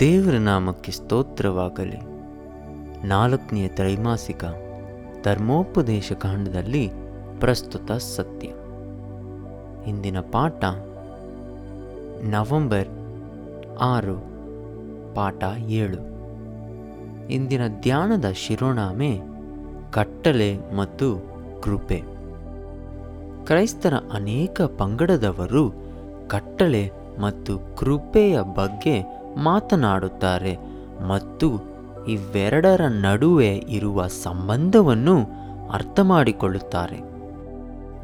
ದೇವರ ನಾಮಕ್ಕೆ ಸ್ತೋತ್ರವಾಗಲಿ. ನಾಲ್ಕನೆಯ ತ್ರೈಮಾಸಿಕ ಧರ್ಮೋಪದೇಶ ಕಾಂಡದಲ್ಲಿ ಪ್ರಸ್ತುತ ಸತ್ಯ. ಇಂದಿನ ಪಾಠ ನವೆಂಬರ್ ಆರು, ಪಾಠ ಏಳು. ಇಂದಿನ ಧ್ಯಾನದ ಶಿರೋನಾಮೆ ಕಟ್ಟಲೆ ಮತ್ತು ಕೃಪೆ. ಕ್ರೈಸ್ತರ ಅನೇಕ ಪಂಗಡದವರು ಕಟ್ಟಳೆ ಮತ್ತು ಕೃಪೆಯ ಬಗ್ಗೆ ಮಾತನಾಡುತ್ತಾರೆ ಮತ್ತು ಇವೆರಡರ ನಡುವೆ ಇರುವ ಸಂಬಂಧವನ್ನು ಅರ್ಥ ಮಾಡಿಕೊಳ್ಳುತ್ತಾರೆ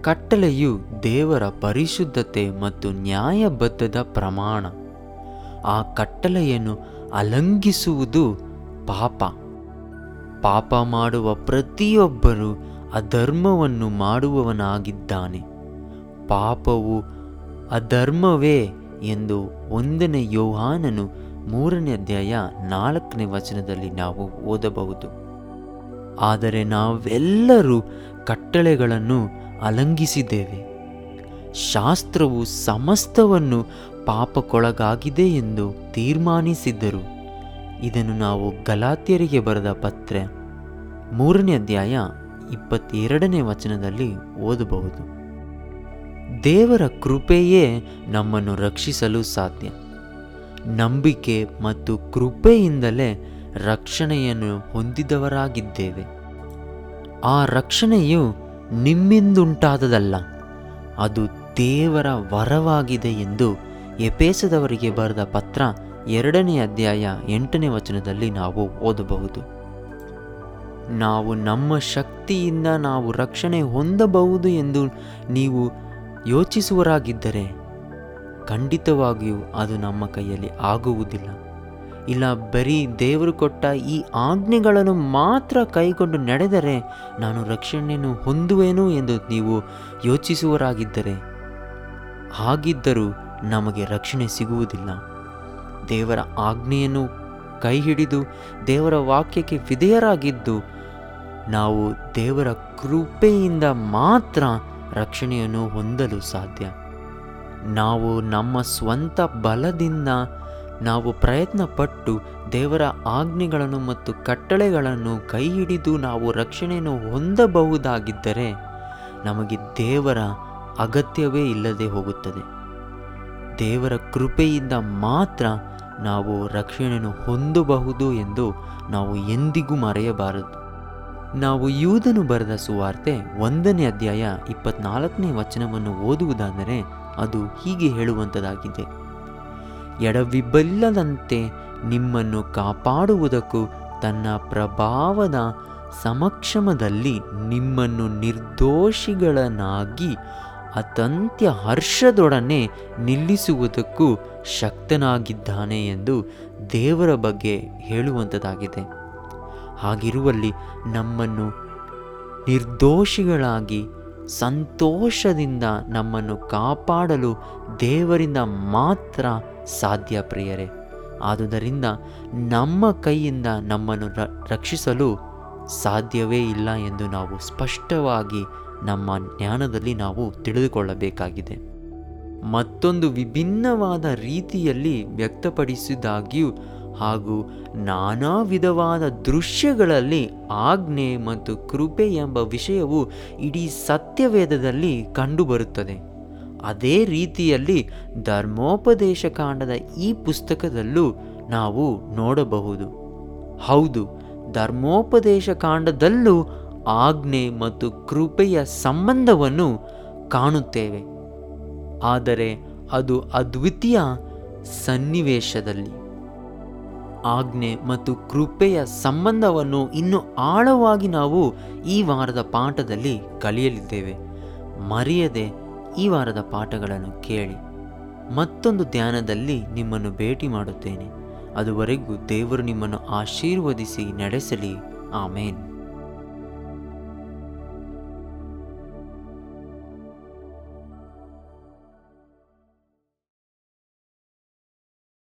ಕಟ್ಟಳೆಯು ದೇವರ ಪರಿಶುದ್ಧತೆ ಮತ್ತು ನ್ಯಾಯಬದ್ಧದ ಪ್ರಮಾಣ. ಆ ಕಟ್ಟಳೆಯನ್ನು ಅಲಂಘಿಸುವುದು ಪಾಪ. ಪಾಪ ಮಾಡುವ ಪ್ರತಿಯೊಬ್ಬರೂ ಅಧರ್ಮವನ್ನು ಮಾಡುವವನಾಗಿದ್ದಾನೆ. ಪಾಪವು ಅಧರ್ಮವೇ ಎಂದು ಒಂದನೇ ಯೋಹಾನನು ಮೂರನೇ ಅಧ್ಯಾಯ ನಾಲ್ಕನೇ ವಚನದಲ್ಲಿ ನಾವು ಓದಬಹುದು. ಆದರೆ ನಾವೆಲ್ಲರೂ ಕಟ್ಟಳೆಗಳನ್ನು ಅಲಂಘಿಸಿದ್ದೇವೆ ಶಾಸ್ತ್ರವು ಸಮಸ್ತವನ್ನು ಪಾಪಕ್ಕೊಳಗಾಗಿದೆ ಎಂದು ತೀರ್ಮಾನಿಸಿದ್ದರು. ಇದನ್ನು ನಾವು ಗಲಾತ್ಯರಿಗೆ ಬರೆದ ಪತ್ರ. ಮೂರನೇ ಅಧ್ಯಾಯ ಇಪ್ಪತ್ತೆರಡನೇ ವಚನದಲ್ಲಿ ಓದಬಹುದು. ದೇವರ ಕೃಪೆಯೇ ನಮ್ಮನ್ನು ರಕ್ಷಿಸಲು ಸಾಧ್ಯ. ನಂಬಿಕೆ ಮತ್ತು ಕೃಪೆಯಿಂದಲೇ ರಕ್ಷಣೆಯನ್ನು ಹೊಂದಿದವರಾಗಿದ್ದೇವೆ. ಆ ರಕ್ಷಣೆಯು ನಿಮ್ಮಿಂದುಂಟಾದದಲ್ಲ, ಅದು ದೇವರ ವರವಾಗಿದೆ ಎಂದು ಎಪೇಸದವರಿಗೆ ಬರೆದ ಪತ್ರ ಎರಡನೇ ಅಧ್ಯಾಯ ಎಂಟನೇ ವಚನದಲ್ಲಿ ನಾವು ಓದಬಹುದು. ನಾವು ನಮ್ಮ ಶಕ್ತಿಯಿಂದ ನಾವು ರಕ್ಷಣೆ ಹೊಂದಬಹುದು ಎಂದು ನೀವು ಯೋಚಿಸುವರಾಗಿದ್ದರೆ ಖಂಡಿತವಾಗಿಯೂ ಅದು ನಮ್ಮ ಕೈಯಲ್ಲಿ ಆಗುವುದಿಲ್ಲ. ಇಲ್ಲ, ಬರೀ ದೇವರು ಕೊಟ್ಟ ಈ ಆಜ್ಞೆಗಳನ್ನು ಮಾತ್ರ ಕೈಗೊಂಡು ನಡೆದರೆ ನಾನು ರಕ್ಷಣೆಯನ್ನು ಹೊಂದುವೇನು ಎಂದು ನೀವು ಯೋಚಿಸುವರಾಗಿದ್ದರೆ, ಹಾಗಿದ್ದರೂ ನಮಗೆ ರಕ್ಷಣೆ ಸಿಗುವುದಿಲ್ಲ. ದೇವರ ಆಜ್ಞೆಯನ್ನು ಕೈ ಹಿಡಿದು ದೇವರ ವಾಕ್ಯಕ್ಕೆ ವಿಧೇಯರಾಗಿದ್ದು ನಾವು ದೇವರ ಕೃಪೆಯಿಂದ ಮಾತ್ರ ರಕ್ಷಣೆಯನ್ನು ಹೊಂದಲು ಸಾಧ್ಯ. ನಾವು ನಮ್ಮ ಸ್ವಂತ ಬಲದಿಂದ ನಾವು ಪ್ರಯತ್ನಪಟ್ಟು ದೇವರ ಆಜ್ಞೆಗಳನ್ನು ಮತ್ತು ಕಟ್ಟಳೆಗಳನ್ನು ಕೈ ಹಿಡಿದು ನಾವು ರಕ್ಷಣೆಯನ್ನು ಹೊಂದಬಹುದಾಗಿದ್ದರೆ ನಮಗೆ ದೇವರ ಅಗತ್ಯವೇ ಇಲ್ಲದೆ ಹೋಗುತ್ತದೆ. ದೇವರ ಕೃಪೆಯಿಂದ ಮಾತ್ರ ನಾವು ರಕ್ಷಣೆಯನ್ನು ಹೊಂದಬಹುದು ಎಂದು ನಾವು ಎಂದಿಗೂ ಮರೆಯಬಾರದು. ನಾವು ಯೂದನು ಬರೆದ ಸುವಾರ್ತೆ ಒಂದನೇ ಅಧ್ಯಾಯ ಇಪ್ಪತ್ನಾಲ್ಕನೇ ವಚನವನ್ನು ಓದುವುದಾದರೆ ಅದು ಹೀಗೆ ಹೇಳುವಂಥದ್ದಾಗಿದೆ. ಎಡವಿಬ್ಬಲ್ಲದಂತೆ ನಿಮ್ಮನ್ನು ಕಾಪಾಡುವುದಕ್ಕೂ ತನ್ನ ಪ್ರಭಾವದ ಸಮಕ್ಷಮದಲ್ಲಿ ನಿಮ್ಮನ್ನು ನಿರ್ದೋಷಿಗಳನ್ನಾಗಿ ಅತಂತ್ಯ ಹರ್ಷದೊಡನೆ ನಿಲ್ಲಿಸುವುದಕ್ಕೂ ಶಕ್ತನಾಗಿದ್ದಾನೆ ಎಂದು ದೇವರ ಬಗ್ಗೆ ಹೇಳುವಂಥದ್ದಾಗಿದೆ. ಹಾಗಿರುವಲ್ಲಿ ನಮ್ಮನ್ನು ನಿರ್ದೋಷಿಗಳಾಗಿ, ಸಂತೋಷದಿಂದ ನಮ್ಮನ್ನು ಕಾಪಾಡಲು ದೇವರಿಂದ ಮಾತ್ರ ಸಾಧ್ಯ, ಪ್ರಿಯರೇ. ಆದುದರಿಂದ ನಮ್ಮ ಕೈಯಿಂದ ನಮ್ಮನ್ನು ರಕ್ಷಿಸಲು ಸಾಧ್ಯವೇ ಇಲ್ಲ ಎಂದು ನಾವು ಸ್ಪಷ್ಟವಾಗಿ ನಮ್ಮ ಜ್ಞಾನದಲ್ಲಿ ನಾವು ತಿಳಿದುಕೊಳ್ಳಬೇಕಾಗಿದೆ. ಮತ್ತೊಂದು ವಿಭಿನ್ನವಾದ ರೀತಿಯಲ್ಲಿ ವ್ಯಕ್ತಪಡಿಸಿದಾಗ್ಯೂ ಹಾಗೂ ನಾನಾ ವಿಧವಾದ ದೃಶ್ಯಗಳಲ್ಲಿ ಆಜ್ಞೆ ಮತ್ತು ಕೃಪೆ ಎಂಬ ವಿಷಯವು ಇಡೀ ಸತ್ಯವೇದದಲ್ಲಿ ಕಂಡುಬರುತ್ತದೆ. ಅದೇ ರೀತಿಯಲ್ಲಿ ಧರ್ಮೋಪದೇಶ ಕಾಂಡದ ಈ ಪುಸ್ತಕದಲ್ಲೂ ನಾವು ನೋಡಬಹುದು. ಹೌದು, ಧರ್ಮೋಪದೇಶ ಕಾಂಡದಲ್ಲೂ ಆಜ್ಞೆ ಮತ್ತು ಕೃಪೆಯ ಸಂಬಂಧವನ್ನು ಕಾಣುತ್ತೇವೆ. ಆದರೆ ಅದು ಅದ್ವಿತೀಯ ಸನ್ನಿವೇಶದಲ್ಲಿ. ಆಜ್ಞೆ ಮತ್ತು ಕೃಪೆಯ ಸಂಬಂಧವನ್ನು ಇನ್ನೂ ಆಳವಾಗಿ ನಾವು ಈ ವಾರದ ಪಾಠದಲ್ಲಿ ಕಲಿಯಲಿದ್ದೇವೆ. ಮರೆಯದೆ ಈ ವಾರದ ಪಾಠಗಳನ್ನು ಕೇಳಿ ಮತ್ತೊಂದು ಧ್ಯಾನದಲ್ಲಿ ನಿಮ್ಮನ್ನು ಭೇಟಿ ಮಾಡುತ್ತೇನೆ. ಅದುವರೆಗೂ ದೇವರು ನಿಮ್ಮನ್ನು ಆಶೀರ್ವದಿಸಿ ನಡೆಸಲಿ. ಆಮೇನ್.